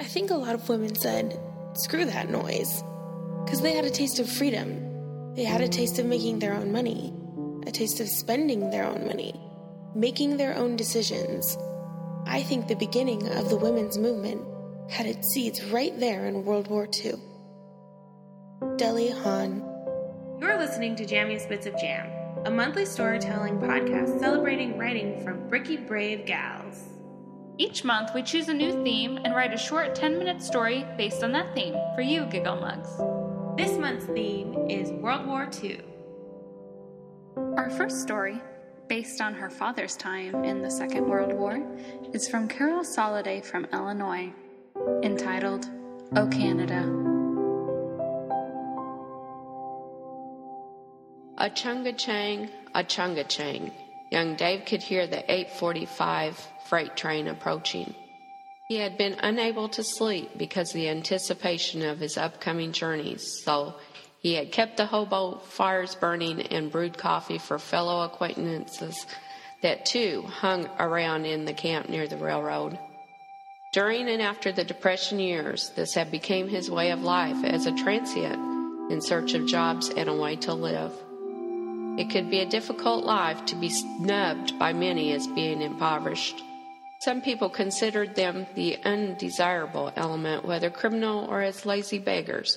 I think a lot of women said, screw that noise. Because they had a taste of freedom. They had a taste of making their own money, a taste of spending their own money, making their own decisions. I think the beginning of the women's movement had its seeds right there in World War II. Deli Hahn. You're listening to Jammiest Bits of Jam, a monthly storytelling podcast celebrating writing from Bricky Brave Gals. Each month, we choose a new theme and write a short 10 minute story based on that theme for you, Giggle Mugs. This month's theme is World War II. Our first story, based on her father's time in the Second World War, is from Carol Soliday from Illinois, entitled O Canada. A chunga chang, a chunga chang. Young Dave could hear the 845 freight train approaching. He had been unable to sleep because of the anticipation of his upcoming journeys, so he had kept the hobo fires burning and brewed coffee for fellow acquaintances that too hung around in the camp near the railroad. During and after the Depression years, this had become his way of life as a transient in search of jobs and a way to live. It could be a difficult life to be snubbed by many as being impoverished. Some people considered them the undesirable element, whether criminal or as lazy beggars.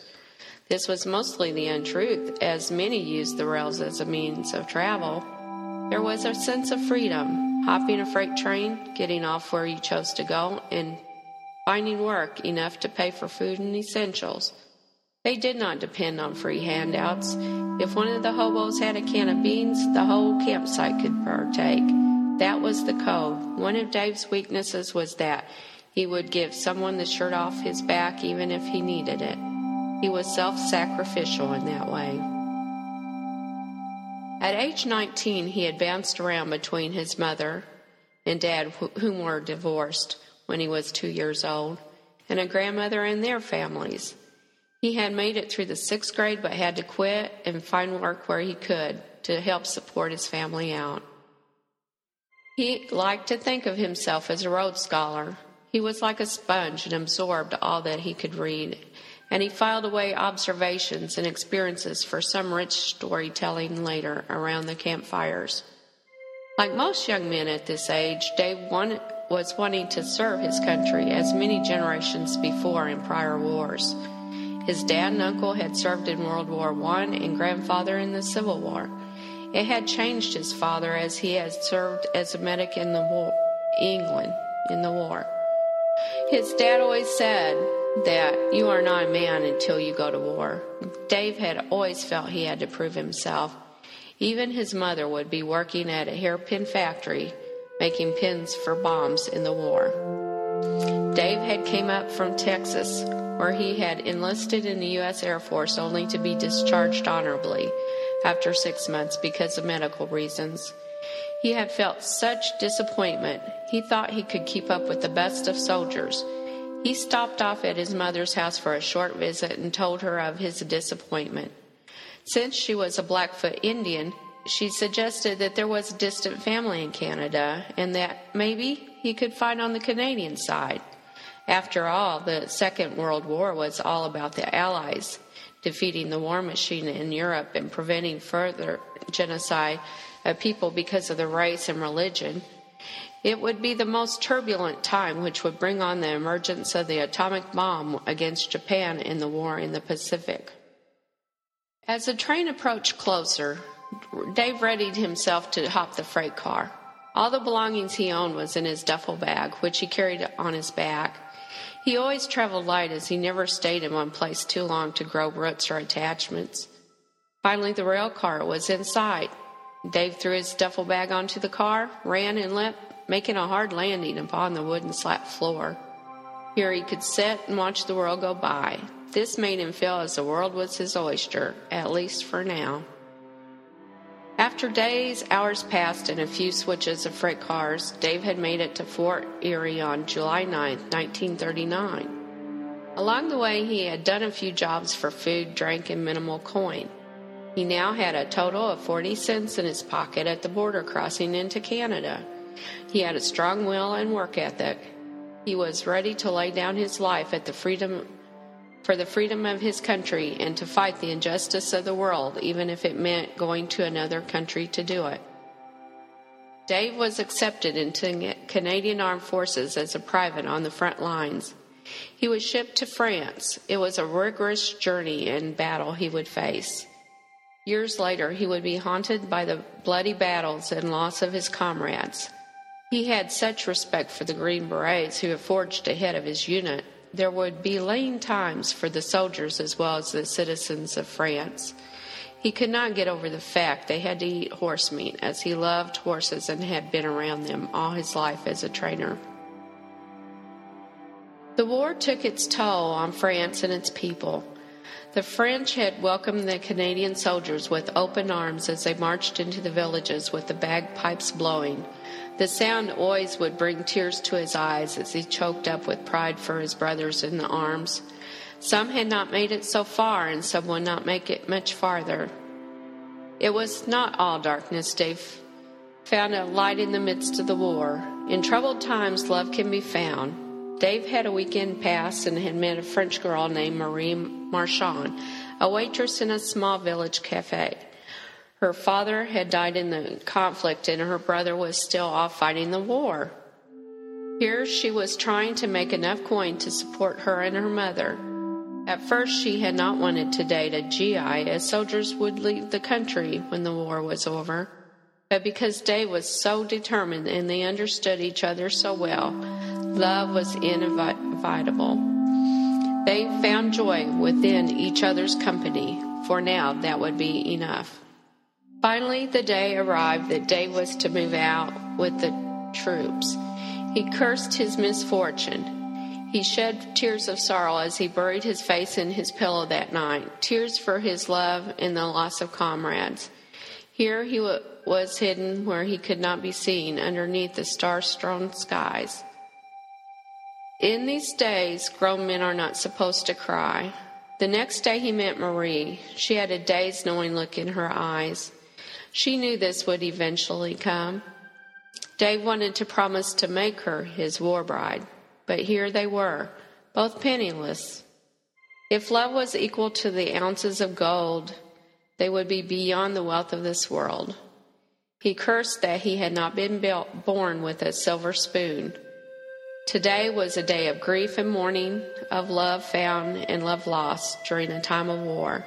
This was mostly the untruth, as many used the rails as a means of travel. There was a sense of freedom, hopping a freight train, getting off where you chose to go, and finding work enough to pay for food and essentials. They did not depend on free handouts. If one of the hobos had a can of beans, the whole campsite could partake. That was the code. One of Dave's weaknesses was that he would give someone the shirt off his back even if he needed it. He was self sacrificial in that way. At age 19, he had bounced around between his mother and dad, whom were divorced when he was two years old, and a grandmother and their families. He had made it through the sixth grade but had to quit and find work where he could to help support his family out. He liked to think of himself as a Rhodes Scholar. He was like a sponge and absorbed all that he could read, and he filed away observations and experiences for some rich storytelling later around the campfires. Like most young men at this age, Dave wanted, was wanting to serve his country as many generations before in prior wars. His dad and uncle had served in World War I and grandfather in the Civil War. It had changed his father as he had served as a medic in the war, England in the war. His dad always said that you are not a man until you go to war. Dave had always felt he had to prove himself. Even his mother would be working at a hairpin factory making pins for bombs in the war. Dave had came up from Texas where he had enlisted in the US Air Force only to be discharged honorably after six months because of medical reasons. He had felt such disappointment, he thought he could keep up with the best of soldiers. He stopped off at his mother's house for a short visit and told her of his disappointment. Since she was a Blackfoot Indian, she suggested that there was a distant family in Canada and that maybe he could fight on the Canadian side. After all, the Second World War was all about the Allies defeating the war machine in Europe and preventing further genocide of people because of their race and religion. It would be the most turbulent time, which would bring on the emergence of the atomic bomb against Japan in the war in the Pacific. As the train approached closer, Dave readied himself to hop the freight car. All the belongings he owned was in his duffel bag, which he carried on his back. He always traveled light as he never stayed in one place too long to grow roots or attachments. Finally, the rail car was in sight. Dave threw his duffel bag onto the car, ran and leapt, making a hard landing upon the wooden slat floor. Here he could sit and watch the world go by. This made him feel as the world was his oyster, at least for now. After days, hours passed, and a few switches of freight cars, Dave had made it to Fort Erie on July 9, 1939. Along the way, he had done a few jobs for food, drink, and minimal coin. He now had a total of 40 cents in his pocket at the border crossing into Canada. He had a strong will and work ethic. He was ready to lay down his life at the freedom for the freedom of his country and to fight the injustice of the world, even if it meant going to another country to do it. Dave was accepted into Canadian Armed Forces as a private on the front lines. He was shipped to France. It was a rigorous journey and battle he would face. Years later, he would be haunted by the bloody battles and loss of his comrades. He had such respect for the Green Berets who had forged ahead of his unit. There would be lean times for the soldiers as well as the citizens of France. He could not get over the fact they had to eat horse meat, as he loved horses and had been around them all his life as a trainer. The war took its toll on France and its people. The French had welcomed the Canadian soldiers with open arms as they marched into the villages with the bagpipes blowing. The sound always would bring tears to his eyes as he choked up with pride for his brothers in the arms. Some had not made it so far, and some would not make it much farther. It was not all darkness. Dave found a light in the midst of the war. In troubled times, love can be found. Dave had a weekend pass and had met a French girl named Marie Marchand, a waitress in a small village cafe. Her father had died in the conflict and her brother was still off fighting the war. Here she was trying to make enough coin to support her and her mother. At first, she had not wanted to date a GI, as soldiers would leave the country when the war was over. But because Dave was so determined and they understood each other so well, Love was inevitable. They found joy within each other's company, for now that would be enough. Finally, the day arrived that Dave was to move out with the troops. He cursed his misfortune. He shed tears of sorrow as he buried his face in his pillow that night, tears for his love and the loss of comrades. Here he was hidden where he could not be seen underneath the star strewn skies. In these days, grown men are not supposed to cry. The next day he met Marie. She had a dazed, knowing look in her eyes. She knew this would eventually come. Dave wanted to promise to make her his war bride, but here they were, both penniless. If love was equal to the ounces of gold, they would be beyond the wealth of this world. He cursed that he had not been built, born with a silver spoon. Today was a day of grief and mourning, of love found and love lost during a time of war.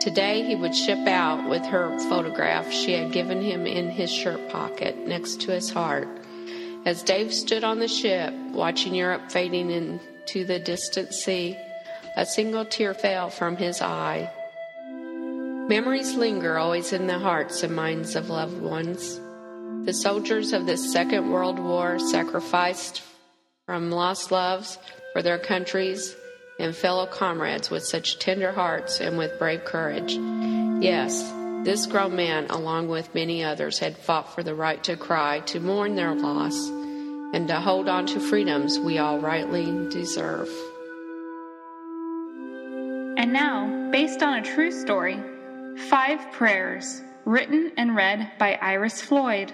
Today he would ship out with her photograph she had given him in his shirt pocket next to his heart. As Dave stood on the ship, watching Europe fading into the distant sea, a single tear fell from his eye. Memories linger always in the hearts and minds of loved ones. The soldiers of the Second World War sacrificed from lost loves for their countries and fellow comrades with such tender hearts and with brave courage. Yes, this grown man, along with many others, had fought for the right to cry, to mourn their loss, and to hold on to freedoms we all rightly deserve. And now, based on a true story, Five Prayers, written and read by Iris Floyd.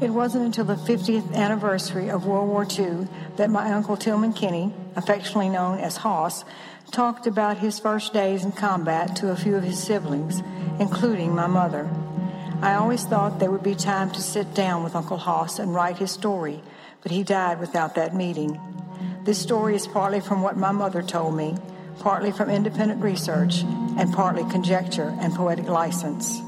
It wasn't until the 50th anniversary of World War II that my uncle Tillman Kinney, affectionately known as Hoss, talked about his first days in combat to a few of his siblings, including my mother. I always thought there would be time to sit down with Uncle Hoss and write his story, but he died without that meeting. This story is partly from what my mother told me, partly from independent research, and partly conjecture and poetic license.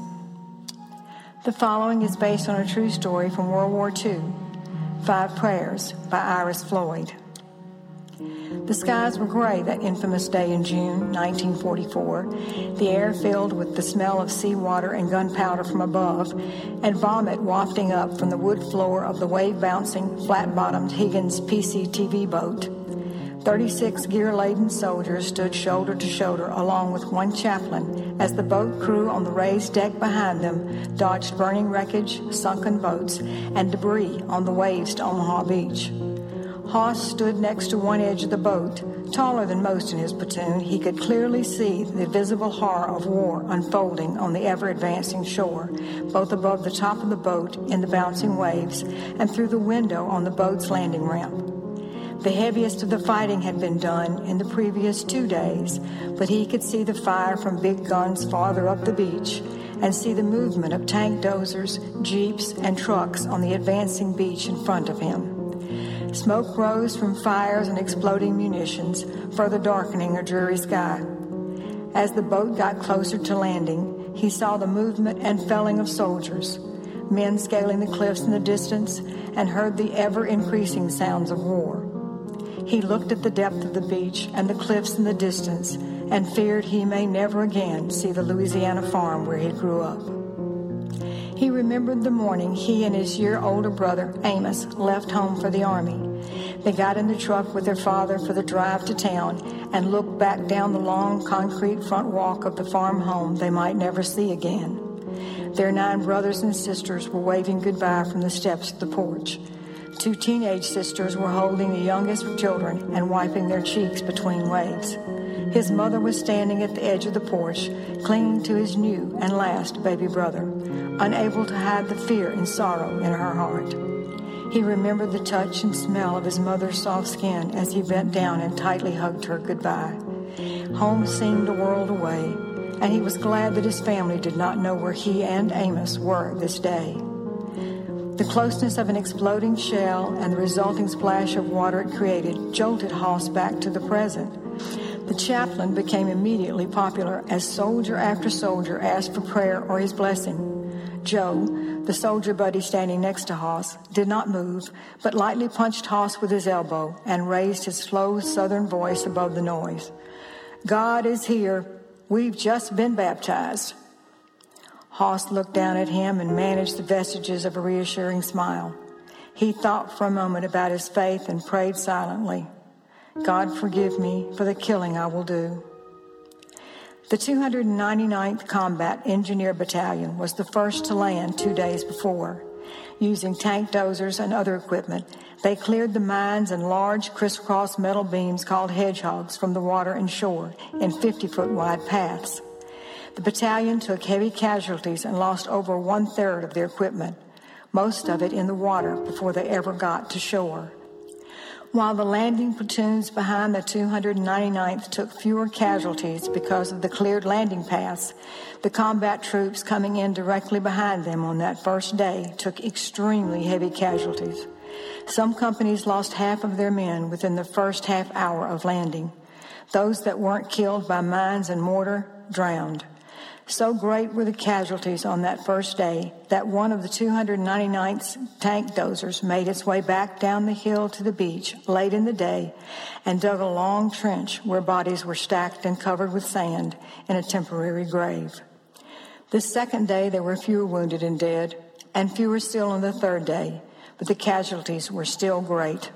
The following is based on a true story from World War II Five Prayers by Iris Floyd. The skies were gray that infamous day in June 1944, the air filled with the smell of seawater and gunpowder from above, and vomit wafting up from the wood floor of the wave bouncing, flat bottomed Higgins PCTV boat. 36 gear laden soldiers stood shoulder to shoulder along with one chaplain as the boat crew on the raised deck behind them dodged burning wreckage, sunken boats, and debris on the waves to Omaha Beach. Hoss stood next to one edge of the boat. Taller than most in his platoon, he could clearly see the visible horror of war unfolding on the ever advancing shore, both above the top of the boat in the bouncing waves and through the window on the boat's landing ramp. The heaviest of the fighting had been done in the previous two days, but he could see the fire from big guns farther up the beach and see the movement of tank dozers, jeeps, and trucks on the advancing beach in front of him. Smoke rose from fires and exploding munitions, further darkening a dreary sky. As the boat got closer to landing, he saw the movement and felling of soldiers, men scaling the cliffs in the distance, and heard the ever increasing sounds of war. He looked at the depth of the beach and the cliffs in the distance and feared he may never again see the Louisiana farm where he grew up. He remembered the morning he and his year older brother, Amos, left home for the Army. They got in the truck with their father for the drive to town and looked back down the long concrete front walk of the farm home they might never see again. Their nine brothers and sisters were waving goodbye from the steps of the porch. Two teenage sisters were holding the youngest children and wiping their cheeks between waves. His mother was standing at the edge of the porch, clinging to his new and last baby brother unable to hide the fear and sorrow in her heart. He remembered the touch and smell of his mother's soft skin as he bent down and tightly hugged her goodbye. Home seemed a world away, and he was glad that his family did not know where he and Amos were this day. The closeness of an exploding shell and the resulting splash of water it created jolted Hoss back to the present. The chaplain became immediately popular as soldier after soldier asked for prayer or his blessing. Joe, the soldier buddy standing next to Hoss, did not move, but lightly punched Hoss with his elbow and raised his slow southern voice above the noise. God is here. We've just been baptized. Hoss looked down at him and managed the vestiges of a reassuring smile. He thought for a moment about his faith and prayed silently. God forgive me for the killing I will do. The 299th Combat Engineer Battalion was the first to land two days before. Using tank dozers and other equipment, they cleared the mines and large crisscross metal beams called hedgehogs from the water and shore in 50 foot wide paths. The battalion took heavy casualties and lost over one third of their equipment, most of it in the water before they ever got to shore. While the landing platoons behind the 299th took fewer casualties because of the cleared landing paths, the combat troops coming in directly behind them on that first day took extremely heavy casualties. Some companies lost half of their men within the first half hour of landing. Those that weren't killed by mines and mortar drowned. So great were the casualties on that first day that one of the 299th tank dozers made its way back down the hill to the beach late in the day and dug a long trench where bodies were stacked and covered with sand in a temporary grave. The second day there were fewer wounded and dead, and fewer still on the third day, but the casualties were still great.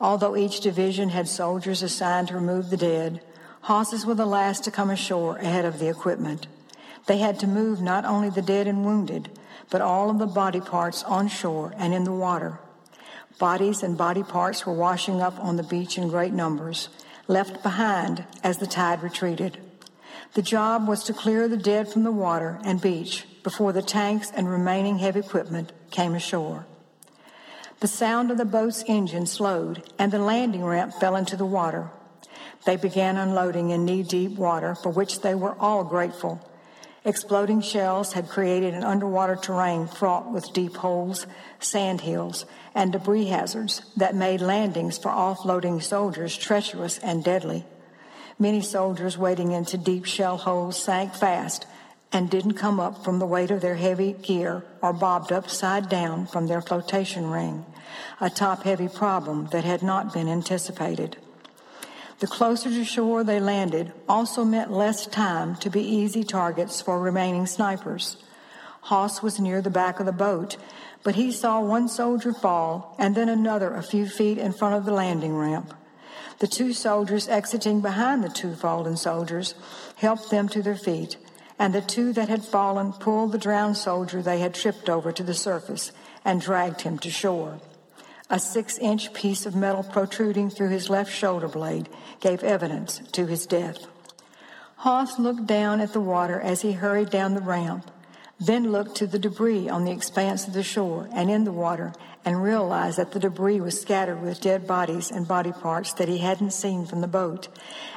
Although each division had soldiers assigned to remove the dead, Hoss's were the last to come ashore ahead of the equipment. They had to move not only the dead and wounded, but all of the body parts on shore and in the water. Bodies and body parts were washing up on the beach in great numbers, left behind as the tide retreated. The job was to clear the dead from the water and beach before the tanks and remaining heavy equipment came ashore. The sound of the boat's engine slowed and the landing ramp fell into the water. They began unloading in knee deep water, for which they were all grateful Exploding shells had created an underwater terrain fraught with deep holes, sand hills, and debris hazards that made landings for offloading soldiers treacherous and deadly. Many soldiers wading into deep shell holes sank fast and didn't come up from the weight of their heavy gear or bobbed upside down from their flotation ring, a top heavy problem that had not been anticipated. The closer to shore they landed also meant less time to be easy targets for remaining snipers. Hoss was near the back of the boat, but he saw one soldier fall and then another a few feet in front of the landing ramp. The two soldiers exiting behind the two fallen soldiers helped them to their feet, and the two that had fallen pulled the drowned soldier they had tripped over to the surface and dragged him to shore. A six inch piece of metal protruding through his left shoulder blade gave evidence to his death. Hoss looked down at the water as he hurried down the ramp, then looked to the debris on the expanse of the shore and in the water and realized that the debris was scattered with dead bodies and body parts that he hadn't seen from the boat,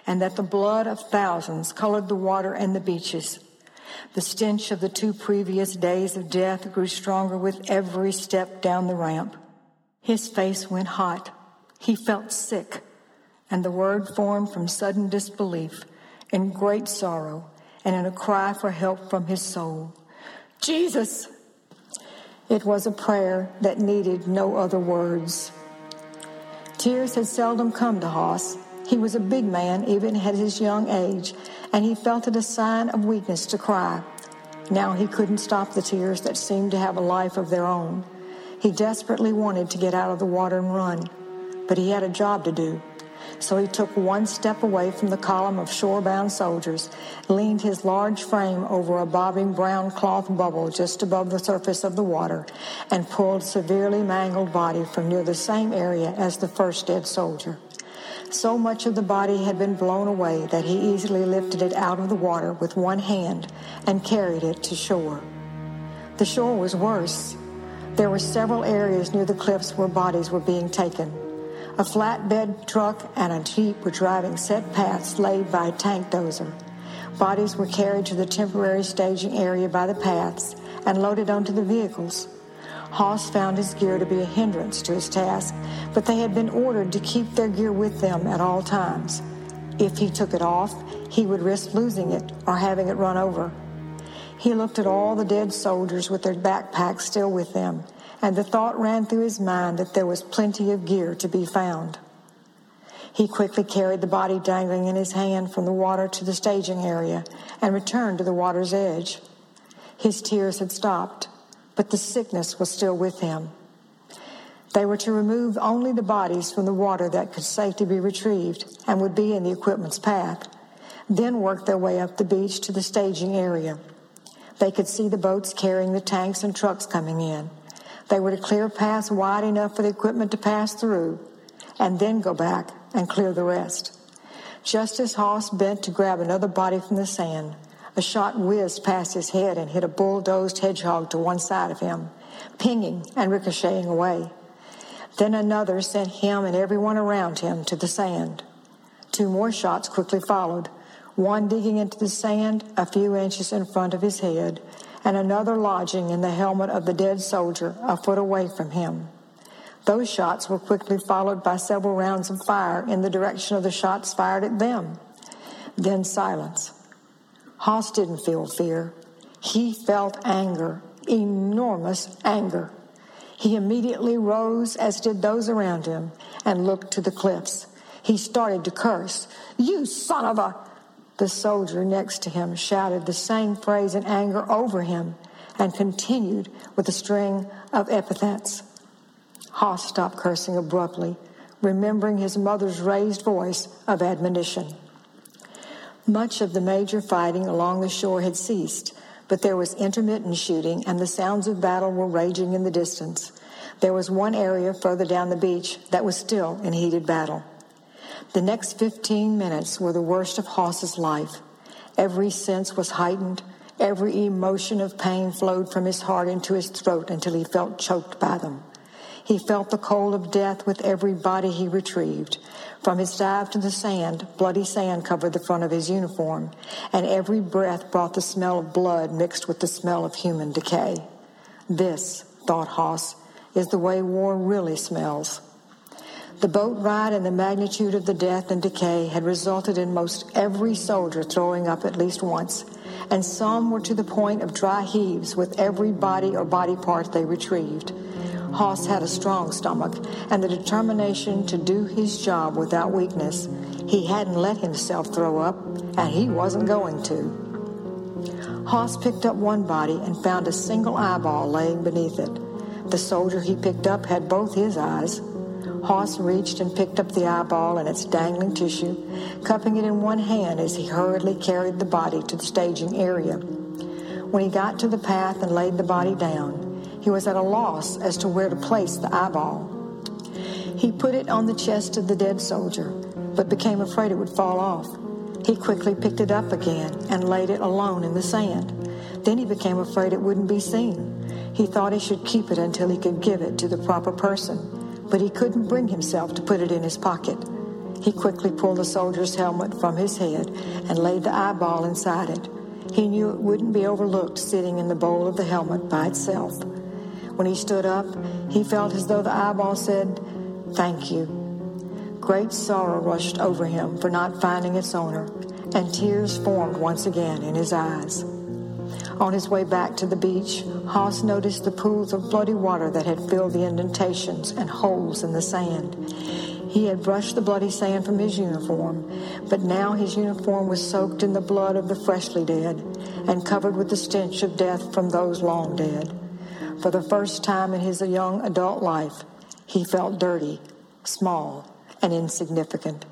and that the blood of thousands colored the water and the beaches. The stench of the two previous days of death grew stronger with every step down the ramp. His face went hot. He felt sick, and the word formed from sudden disbelief, in great sorrow, and in a cry for help from his soul. Jesus! It was a prayer that needed no other words. Tears had seldom come to Hoss. He was a big man, even at his young age, and he felt it a sign of weakness to cry. Now he couldn't stop the tears that seemed to have a life of their own. He desperately wanted to get out of the water and run, but he had a job to do. So he took one step away from the column of shore-bound soldiers, leaned his large frame over a bobbing brown cloth bubble just above the surface of the water, and pulled severely mangled body from near the same area as the first dead soldier. So much of the body had been blown away that he easily lifted it out of the water with one hand and carried it to shore. The shore was worse. There were several areas near the cliffs where bodies were being taken. A flatbed truck and a jeep were driving set paths laid by a tank dozer. Bodies were carried to the temporary staging area by the paths and loaded onto the vehicles. Hoss found his gear to be a hindrance to his task, but they had been ordered to keep their gear with them at all times. If he took it off, he would risk losing it or having it run over. He looked at all the dead soldiers with their backpacks still with them, and the thought ran through his mind that there was plenty of gear to be found. He quickly carried the body dangling in his hand from the water to the staging area and returned to the water's edge. His tears had stopped but the sickness was still with him. They were to remove only the bodies from the water that could safely be retrieved and would be in the equipment's path, then work their way up the beach to the staging area. They could see the boats carrying the tanks and trucks coming in. They were to clear paths wide enough for the equipment to pass through, and then go back and clear the rest. Just as Hoss bent to grab another body from the sand, a shot whizzed past his head and hit a bulldozed hedgehog to one side of him, pinging and ricocheting away. Then another sent him and everyone around him to the sand. Two more shots quickly followed, one digging into the sand a few inches in front of his head, and another lodging in the helmet of the dead soldier a foot away from him. Those shots were quickly followed by several rounds of fire in the direction of the shots fired at them. Then silence. Hoss didn't feel fear. He felt anger, enormous anger. He immediately rose, as did those around him, and looked to the cliffs. He started to curse. You son of a... The soldier next to him shouted the same phrase in anger over him and continued with a string of epithets. Hoss stopped cursing abruptly, remembering his mother's raised voice of admonition. Much of the major fighting along the shore had ceased, but there was intermittent shooting and the sounds of battle were raging in the distance. There was one area further down the beach that was still in heated battle. The next 15 minutes were the worst of Hoss's life. Every sense was heightened. Every emotion of pain flowed from his heart into his throat until he felt choked by them. He felt the cold of death with every body he retrieved. From his dive to the sand, bloody sand covered the front of his uniform, and every breath brought the smell of blood mixed with the smell of human decay. This, thought Hoss, is the way war really smells. The boat ride and the magnitude of the death and decay had resulted in most every soldier throwing up at least once, and some were to the point of dry heaves with every body or body part they retrieved. Hoss had a strong stomach and the determination to do his job without weakness. He hadn't let himself throw up, and he wasn't going to. Hoss picked up one body and found a single eyeball laying beneath it. The soldier he picked up had both his eyes. Hoss reached and picked up the eyeball and its dangling tissue, cupping it in one hand as he hurriedly carried the body to the staging area. When he got to the path and laid the body down, he was at a loss as to where to place the eyeball. He put it on the chest of the dead soldier, but became afraid it would fall off. He quickly picked it up again and laid it alone in the sand. Then he became afraid it wouldn't be seen. He thought he should keep it until he could give it to the proper person, but he couldn't bring himself to put it in his pocket. He quickly pulled the soldier's helmet from his head and laid the eyeball inside it. He knew it wouldn't be overlooked sitting in the bowl of the helmet by itself. When he stood up, he felt as though the eyeball said, Thank you. Great sorrow rushed over him for not finding its owner, and tears formed once again in his eyes. On his way back to the beach, Hoss noticed the pools of bloody water that had filled the indentations and holes in the sand. He had brushed the bloody sand from his uniform, but now his uniform was soaked in the blood of the freshly dead and covered with the stench of death from those long dead. For the first time in his young adult life, he felt dirty, small, and insignificant.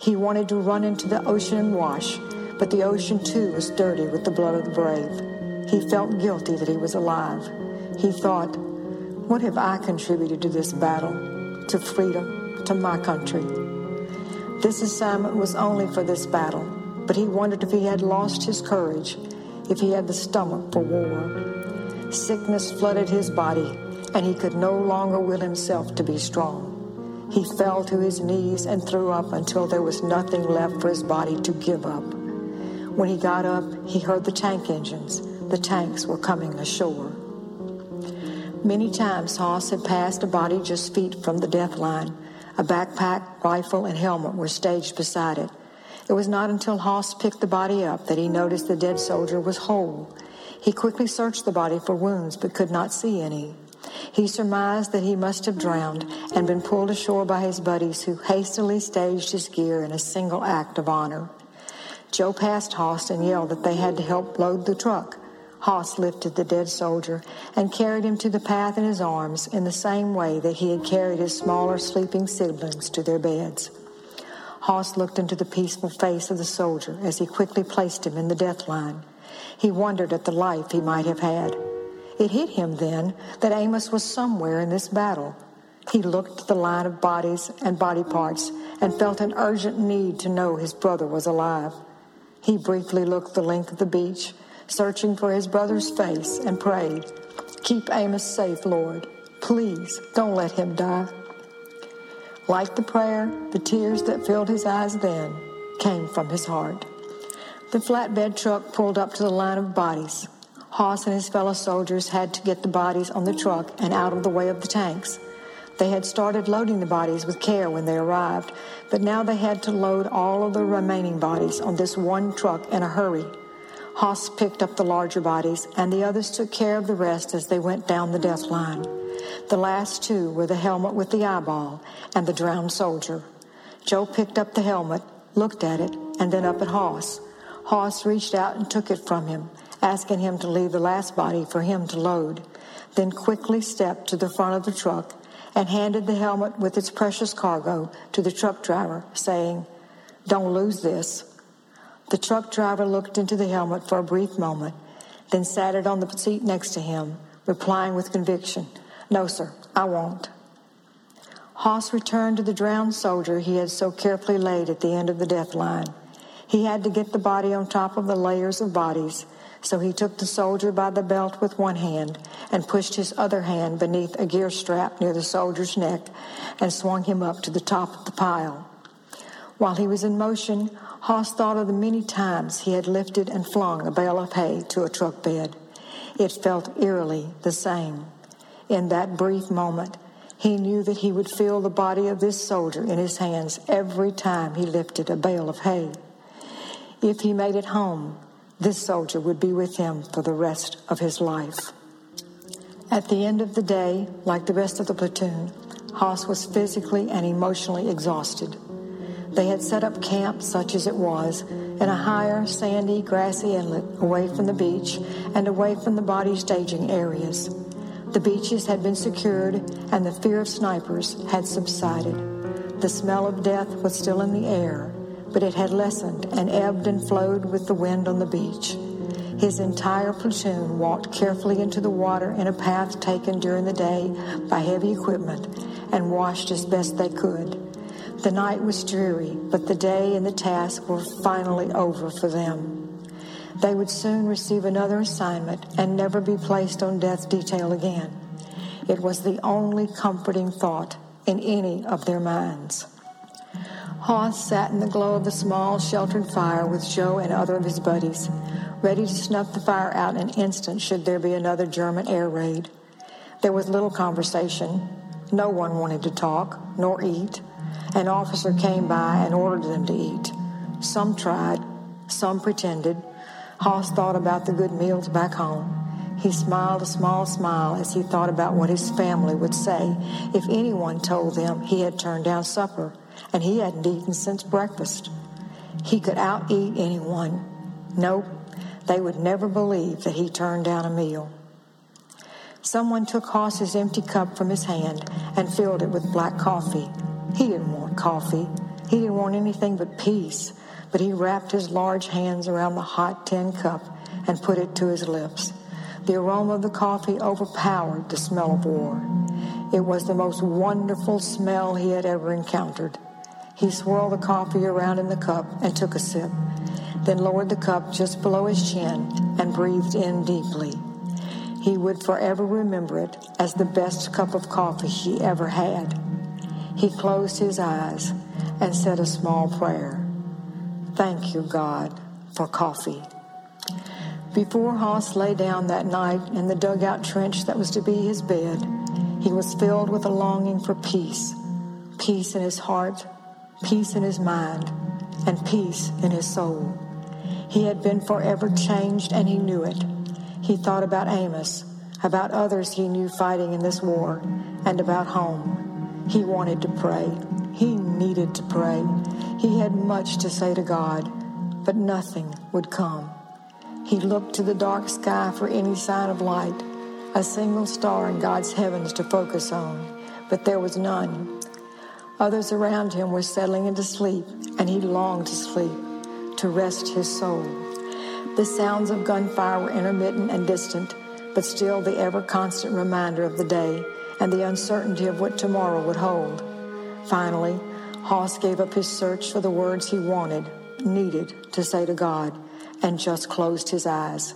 He wanted to run into the ocean and wash, but the ocean too was dirty with the blood of the brave. He felt guilty that he was alive. He thought, what have I contributed to this battle, to freedom, to my country? This assignment was only for this battle, but he wondered if he had lost his courage, if he had the stomach for war. Sickness flooded his body, and he could no longer will himself to be strong. He fell to his knees and threw up until there was nothing left for his body to give up. When he got up, he heard the tank engines. The tanks were coming ashore. Many times Hoss had passed a body just feet from the death line. A backpack, rifle, and helmet were staged beside it. It was not until Hoss picked the body up that he noticed the dead soldier was whole. He quickly searched the body for wounds but could not see any. He surmised that he must have drowned and been pulled ashore by his buddies who hastily staged his gear in a single act of honor. Joe passed Hoss and yelled that they had to help load the truck. Hoss lifted the dead soldier and carried him to the path in his arms in the same way that he had carried his smaller sleeping siblings to their beds. Hoss looked into the peaceful face of the soldier as he quickly placed him in the death line. He wondered at the life he might have had. It hit him then that Amos was somewhere in this battle. He looked at the line of bodies and body parts and felt an urgent need to know his brother was alive. He briefly looked the length of the beach, searching for his brother's face, and prayed, Keep Amos safe, Lord. Please don't let him die. Like the prayer, the tears that filled his eyes then came from his heart. The flatbed truck pulled up to the line of bodies. Hoss and his fellow soldiers had to get the bodies on the truck and out of the way of the tanks. They had started loading the bodies with care when they arrived, but now they had to load all of the remaining bodies on this one truck in a hurry. Hoss picked up the larger bodies, and the others took care of the rest as they went down the death line. The last two were the helmet with the eyeball and the drowned soldier. Joe picked up the helmet, looked at it, and then up at Hoss. Hoss reached out and took it from him asking him to leave the last body for him to load, then quickly stepped to the front of the truck and handed the helmet with its precious cargo to the truck driver, saying, Don't lose this. The truck driver looked into the helmet for a brief moment, then sat it on the seat next to him, replying with conviction, No, sir, I won't. Hoss returned to the drowned soldier he had so carefully laid at the end of the death line. He had to get the body on top of the layers of bodies so he took the soldier by the belt with one hand and pushed his other hand beneath a gear strap near the soldier's neck and swung him up to the top of the pile. While he was in motion, Hoss thought of the many times he had lifted and flung a bale of hay to a truck bed. It felt eerily the same. In that brief moment, he knew that he would feel the body of this soldier in his hands every time he lifted a bale of hay. If he made it home, this soldier would be with him for the rest of his life. At the end of the day, like the rest of the platoon, Hoss was physically and emotionally exhausted. They had set up camp, such as it was, in a higher, sandy, grassy inlet away from the beach and away from the body staging areas. The beaches had been secured and the fear of snipers had subsided. The smell of death was still in the air, but it had lessened and ebbed and flowed with the wind on the beach. His entire platoon walked carefully into the water in a path taken during the day by heavy equipment and washed as best they could. The night was dreary, but the day and the task were finally over for them. They would soon receive another assignment and never be placed on death detail again. It was the only comforting thought in any of their minds. Hoss sat in the glow of the small, sheltered fire with Joe and other of his buddies, ready to snuff the fire out in an instant should there be another German air raid. There was little conversation. No one wanted to talk, nor eat. An officer came by and ordered them to eat. Some tried, some pretended. Hoss thought about the good meals back home. He smiled a small smile as he thought about what his family would say if anyone told them he had turned down supper and he hadn't eaten since breakfast. He could out eat anyone. Nope, they would never believe that he turned down a meal. Someone took Hoss's empty cup from his hand and filled it with black coffee. He didn't want coffee. He didn't want anything but peace. But he wrapped his large hands around the hot tin cup and put it to his lips. The aroma of the coffee overpowered the smell of war. It was the most wonderful smell he had ever encountered. He swirled the coffee around in the cup and took a sip, then lowered the cup just below his chin and breathed in deeply. He would forever remember it as the best cup of coffee he ever had. He closed his eyes and said a small prayer. Thank you, God, for coffee. Before Hoss lay down that night in the dugout trench that was to be his bed, he was filled with a longing for peace peace in his heart, peace in his mind, and peace in his soul. He had been forever changed and he knew it. He thought about Amos, about others he knew fighting in this war, and about home. He wanted to pray. He needed to pray. He had much to say to God, but nothing would come. He looked to the dark sky for any sign of light, a single star in God's heavens to focus on, but there was none. Others around him were settling into sleep, and he longed to sleep, to rest his soul. The sounds of gunfire were intermittent and distant, but still the ever constant reminder of the day and the uncertainty of what tomorrow would hold. Finally, Hoss gave up his search for the words he wanted, needed to say to God, and just closed his eyes.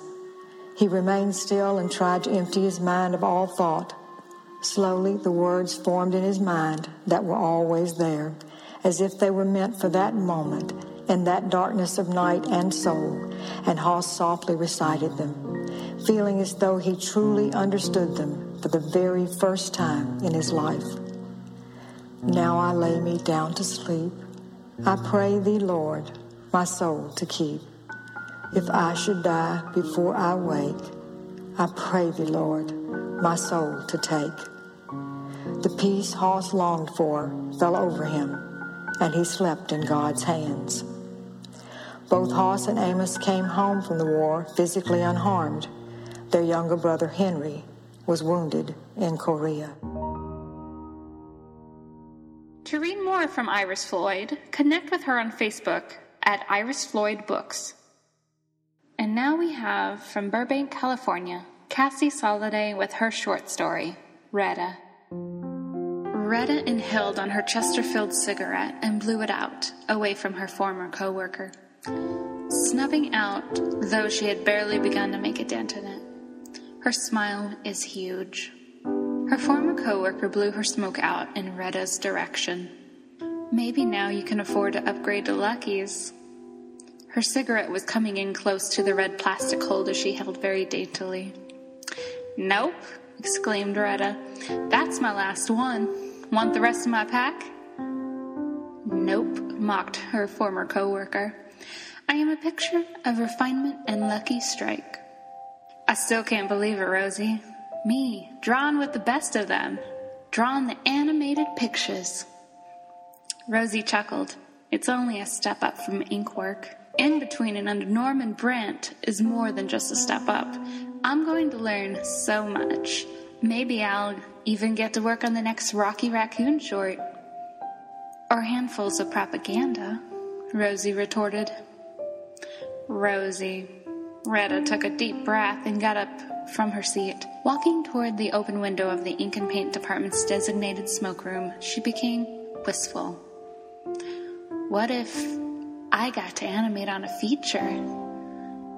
He remained still and tried to empty his mind of all thought. Slowly, the words formed in his mind that were always there, as if they were meant for that moment in that darkness of night and soul, and Hoss softly recited them, feeling as though he truly understood them for the very first time in his life. Now I lay me down to sleep. I pray thee, Lord, my soul to keep. If I should die before I wake, I pray thee, Lord, my soul to take. The peace Hoss longed for fell over him, and he slept in God's hands. Both Hoss and Amos came home from the war physically unharmed. Their younger brother Henry was wounded in Korea. To read more from Iris Floyd, connect with her on Facebook at Iris Floyd Books. And now we have from Burbank, California, Cassie Soliday with her short story, Retta. Retta inhaled on her Chesterfield cigarette and blew it out, away from her former coworker, snubbing out, though she had barely begun to make a dent in it. Her smile is huge. Her former coworker blew her smoke out in Retta's direction. Maybe now you can afford to upgrade to Lucky's. Her cigarette was coming in close to the red plastic holder she held very daintily. Nope, exclaimed Retta. That's my last one. Want the rest of my pack? Nope, mocked her former coworker. I am a picture of refinement and lucky strike. I still can't believe it, Rosie. Me, drawn with the best of them, drawn the animated pictures. Rosie chuckled. It's only a step up from ink work. In between and under Norman Brant is more than just a step up. I'm going to learn so much. Maybe I'll even get to work on the next Rocky Raccoon short. Or handfuls of propaganda, Rosie retorted. Rosie, Retta took a deep breath and got up from her seat. Walking toward the open window of the ink and paint department's designated smoke room, she became wistful. What if I got to animate on a feature?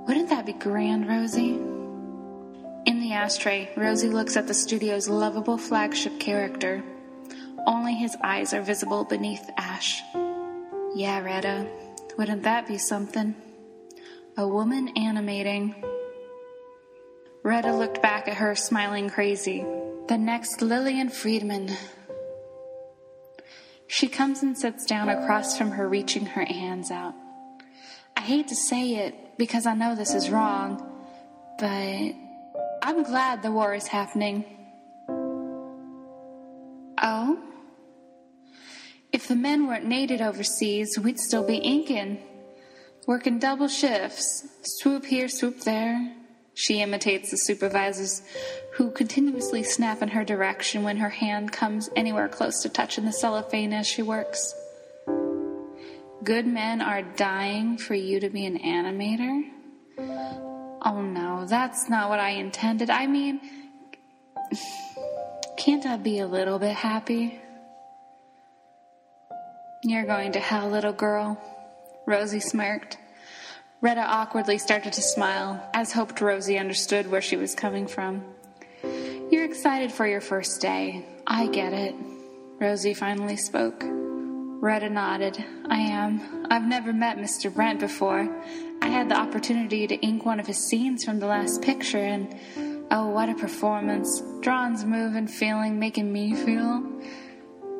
Wouldn't that be grand, Rosie? In the ashtray, Rosie looks at the studio's lovable flagship character. Only his eyes are visible beneath ash. Yeah, Retta, wouldn't that be something? A woman animating. Retta looked back at her, smiling crazy. The next Lillian Friedman. She comes and sits down across from her, reaching her hands out. I hate to say it because I know this is wrong, but I'm glad the war is happening. Oh? If the men weren't needed overseas, we'd still be inking working double shifts, swoop here, swoop there. She imitates the supervisors who continuously snap in her direction when her hand comes anywhere close to touching the cellophane as she works. Good men are dying for you to be an animator? Oh no, that's not what I intended. I mean, can't I be a little bit happy? You're going to hell, little girl. Rosie smirked. Retta awkwardly started to smile, as hoped Rosie understood where she was coming from. You're excited for your first day. I get it. Rosie finally spoke. Retta nodded. I am. I've never met Mr. Brent before. I had the opportunity to ink one of his scenes from the last picture, and oh, what a performance. Drawings and feeling, making me feel.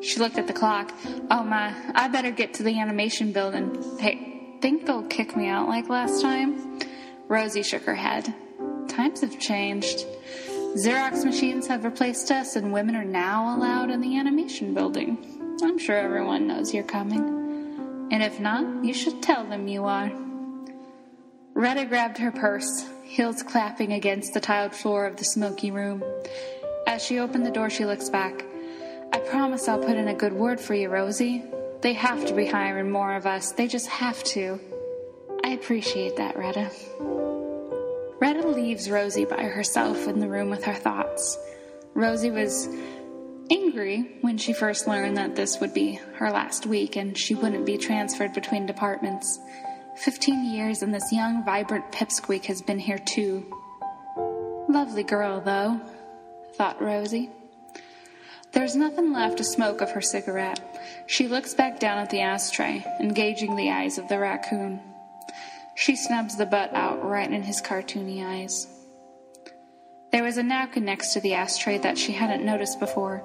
She looked at the clock. Oh my, I better get to the animation building. Hey, think they'll kick me out like last time? Rosie shook her head. Times have changed. Xerox machines have replaced us, and women are now allowed in the animation building. I'm sure everyone knows you're coming. And if not, you should tell them you are. Retta grabbed her purse, heels clapping against the tiled floor of the smoky room. As she opened the door, she looks back. I promise I'll put in a good word for you, Rosie. They have to be hiring more of us. They just have to. I appreciate that, Retta. Retta leaves Rosie by herself in the room with her thoughts. Rosie was angry when she first learned that this would be her last week and she wouldn't be transferred between departments. Fifteen years and this young, vibrant pipsqueak has been here too. Lovely girl, though, thought Rosie. There's nothing left to smoke of her cigarette. She looks back down at the ashtray, engaging the eyes of the raccoon. She snubs the butt out right in his cartoony eyes. There was a napkin next to the ashtray that she hadn't noticed before,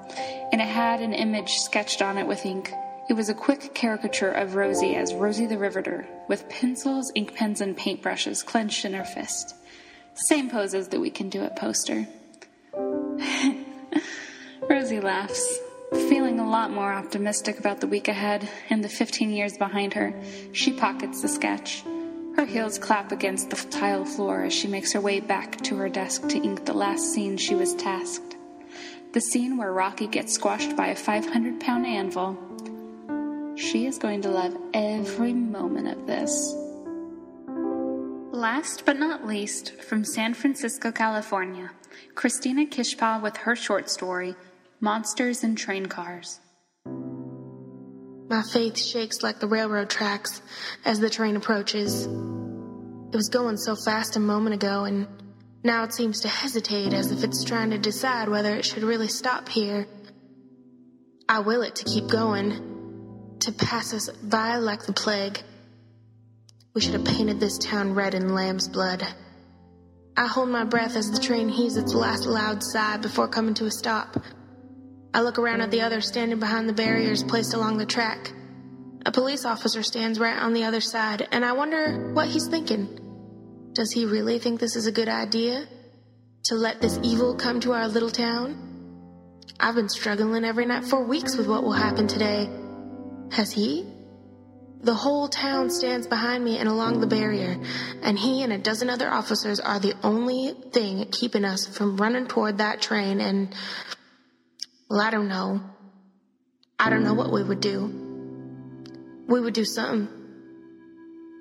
and it had an image sketched on it with ink. It was a quick caricature of Rosie as Rosie the Riveter, with pencils, ink pens, and paintbrushes clenched in her fist. Same pose as the We Can Do It poster. Rosie laughs, feeling a lot more optimistic about the week ahead and the 15 years behind her. She pockets the sketch. Her heels clap against the tile floor as she makes her way back to her desk to ink the last scene she was tasked. The scene where Rocky gets squashed by a 500 pound anvil. She is going to love every moment of this. Last but not least, from San Francisco, California, Christina Kishpa with her short story, monsters and train cars. My faith shakes like the railroad tracks as the train approaches. It was going so fast a moment ago, and now it seems to hesitate as if it's trying to decide whether it should really stop here. I will it to keep going, to pass us by like the plague. We should have painted this town red in lamb's blood. I hold my breath as the train heaves its last loud sigh before coming to a stop. I look around at the others standing behind the barriers placed along the track. A police officer stands right on the other side, and I wonder what he's thinking. Does he really think this is a good idea? To let this evil come to our little town? I've been struggling every night for weeks with what will happen today. Has he? The whole town stands behind me and along the barrier, and he and a dozen other officers are the only thing keeping us from running toward that train and well, I don't know. I don't know what we would do. We would do something.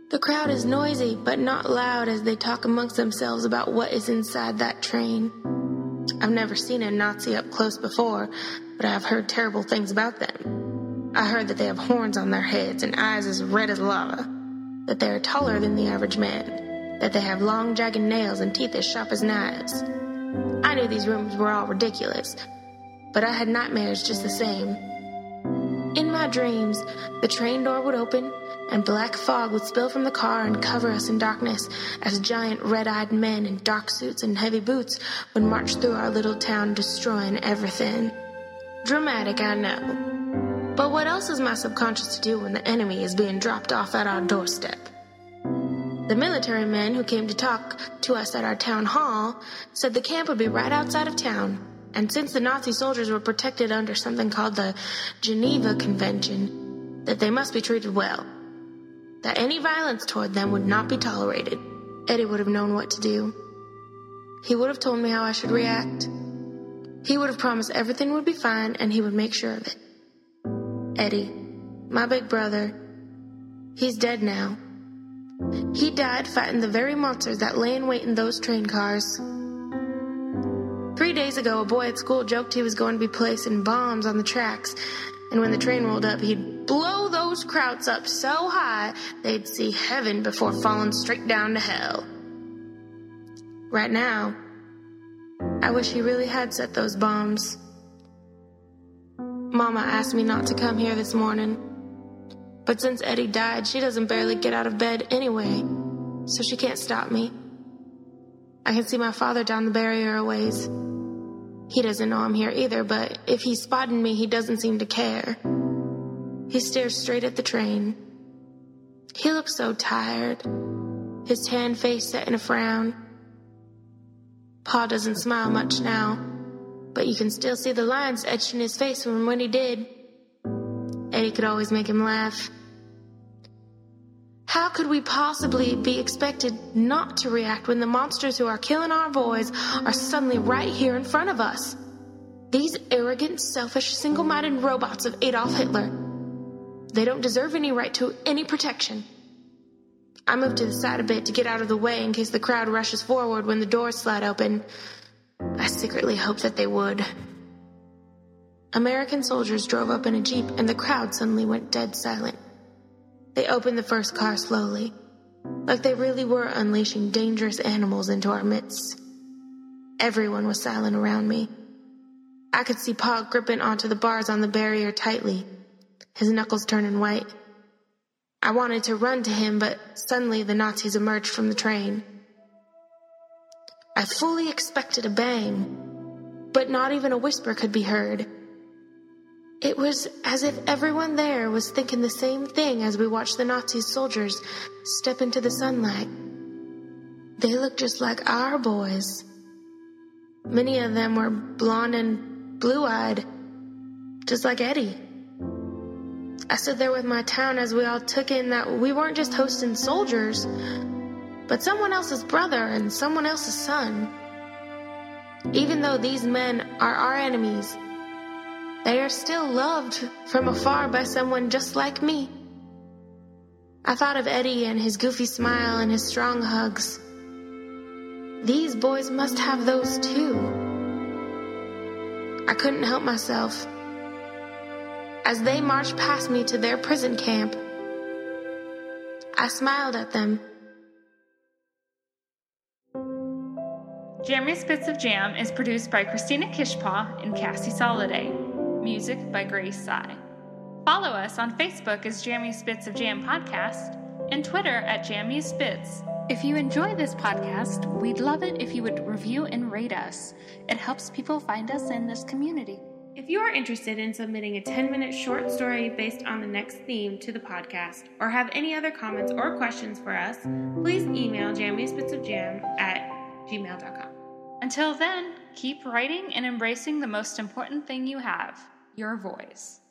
The crowd is noisy, but not loud as they talk amongst themselves about what is inside that train. I've never seen a Nazi up close before, but I've heard terrible things about them. I heard that they have horns on their heads and eyes as red as lava, that they are taller than the average man, that they have long, jagged nails and teeth as sharp as knives. I knew these rumors were all ridiculous, but I had nightmares just the same. In my dreams, the train door would open and black fog would spill from the car and cover us in darkness as giant red eyed men in dark suits and heavy boots would march through our little town destroying everything. Dramatic, I know. But what else is my subconscious to do when the enemy is being dropped off at our doorstep? The military men who came to talk to us at our town hall said the camp would be right outside of town, and since the Nazi soldiers were protected under something called the Geneva Convention, that they must be treated well that any violence toward them would not be tolerated. Eddie would have known what to do. He would have told me how I should react. He would have promised everything would be fine and he would make sure of it. Eddie, my big brother, he's dead now. He died fighting the very monsters that lay in wait in those train cars. Three days ago, a boy at school joked he was going to be placing bombs on the tracks, and when the train rolled up, he'd blow those krauts up so high they'd see heaven before falling straight down to hell. Right now, I wish he really had set those bombs. Mama asked me not to come here this morning, but since Eddie died, she doesn't barely get out of bed anyway, so she can't stop me. I can see my father down the barrier a ways. He doesn't know I'm here either, but if he's spotting me, he doesn't seem to care. He stares straight at the train. He looks so tired, his tan face set in a frown. Pa doesn't smile much now, but you can still see the lines etched in his face from when he did. Eddie could always make him laugh. How could we possibly be expected not to react when the monsters who are killing our boys are suddenly right here in front of us? These arrogant, selfish, single minded robots of Adolf Hitler. They don't deserve any right to any protection. I moved to the side a bit to get out of the way in case the crowd rushes forward when the doors slide open. I secretly hoped that they would. American soldiers drove up in a jeep and the crowd suddenly went dead silent. They opened the first car slowly, like they really were unleashing dangerous animals into our midst. Everyone was silent around me. I could see Pa gripping onto the bars on the barrier tightly, his knuckles turning white. I wanted to run to him, but suddenly the Nazis emerged from the train. I fully expected a bang, but not even a whisper could be heard. It was as if everyone there was thinking the same thing as we watched the Nazi soldiers step into the sunlight. They looked just like our boys. Many of them were blonde and blue eyed, just like Eddie. I stood there with my town as we all took in that we weren't just hosting soldiers, but someone else's brother and someone else's son. Even though these men are our enemies, they are still loved from afar by someone just like me. I thought of Eddie and his goofy smile and his strong hugs. These boys must have those too. I couldn't help myself. As they marched past me to their prison camp, I smiled at them. Jammiest Bits of Jam is produced by Christina Kishpaw and Cassie Soliday. Music by Grace Sai. Follow us on Facebook as Jammiest Bits of Jam Podcast and Twitter at Jammiest Bits. If you enjoy this podcast, we'd love it if you would review and rate us. It helps people find us in this community. If you are interested in submitting a 10 minute short story based on the next theme to the podcast, or have any other comments or questions for us, please email jammiestbitsofjam at gmail.com. Until then, keep writing and embracing the most important thing you have your voice.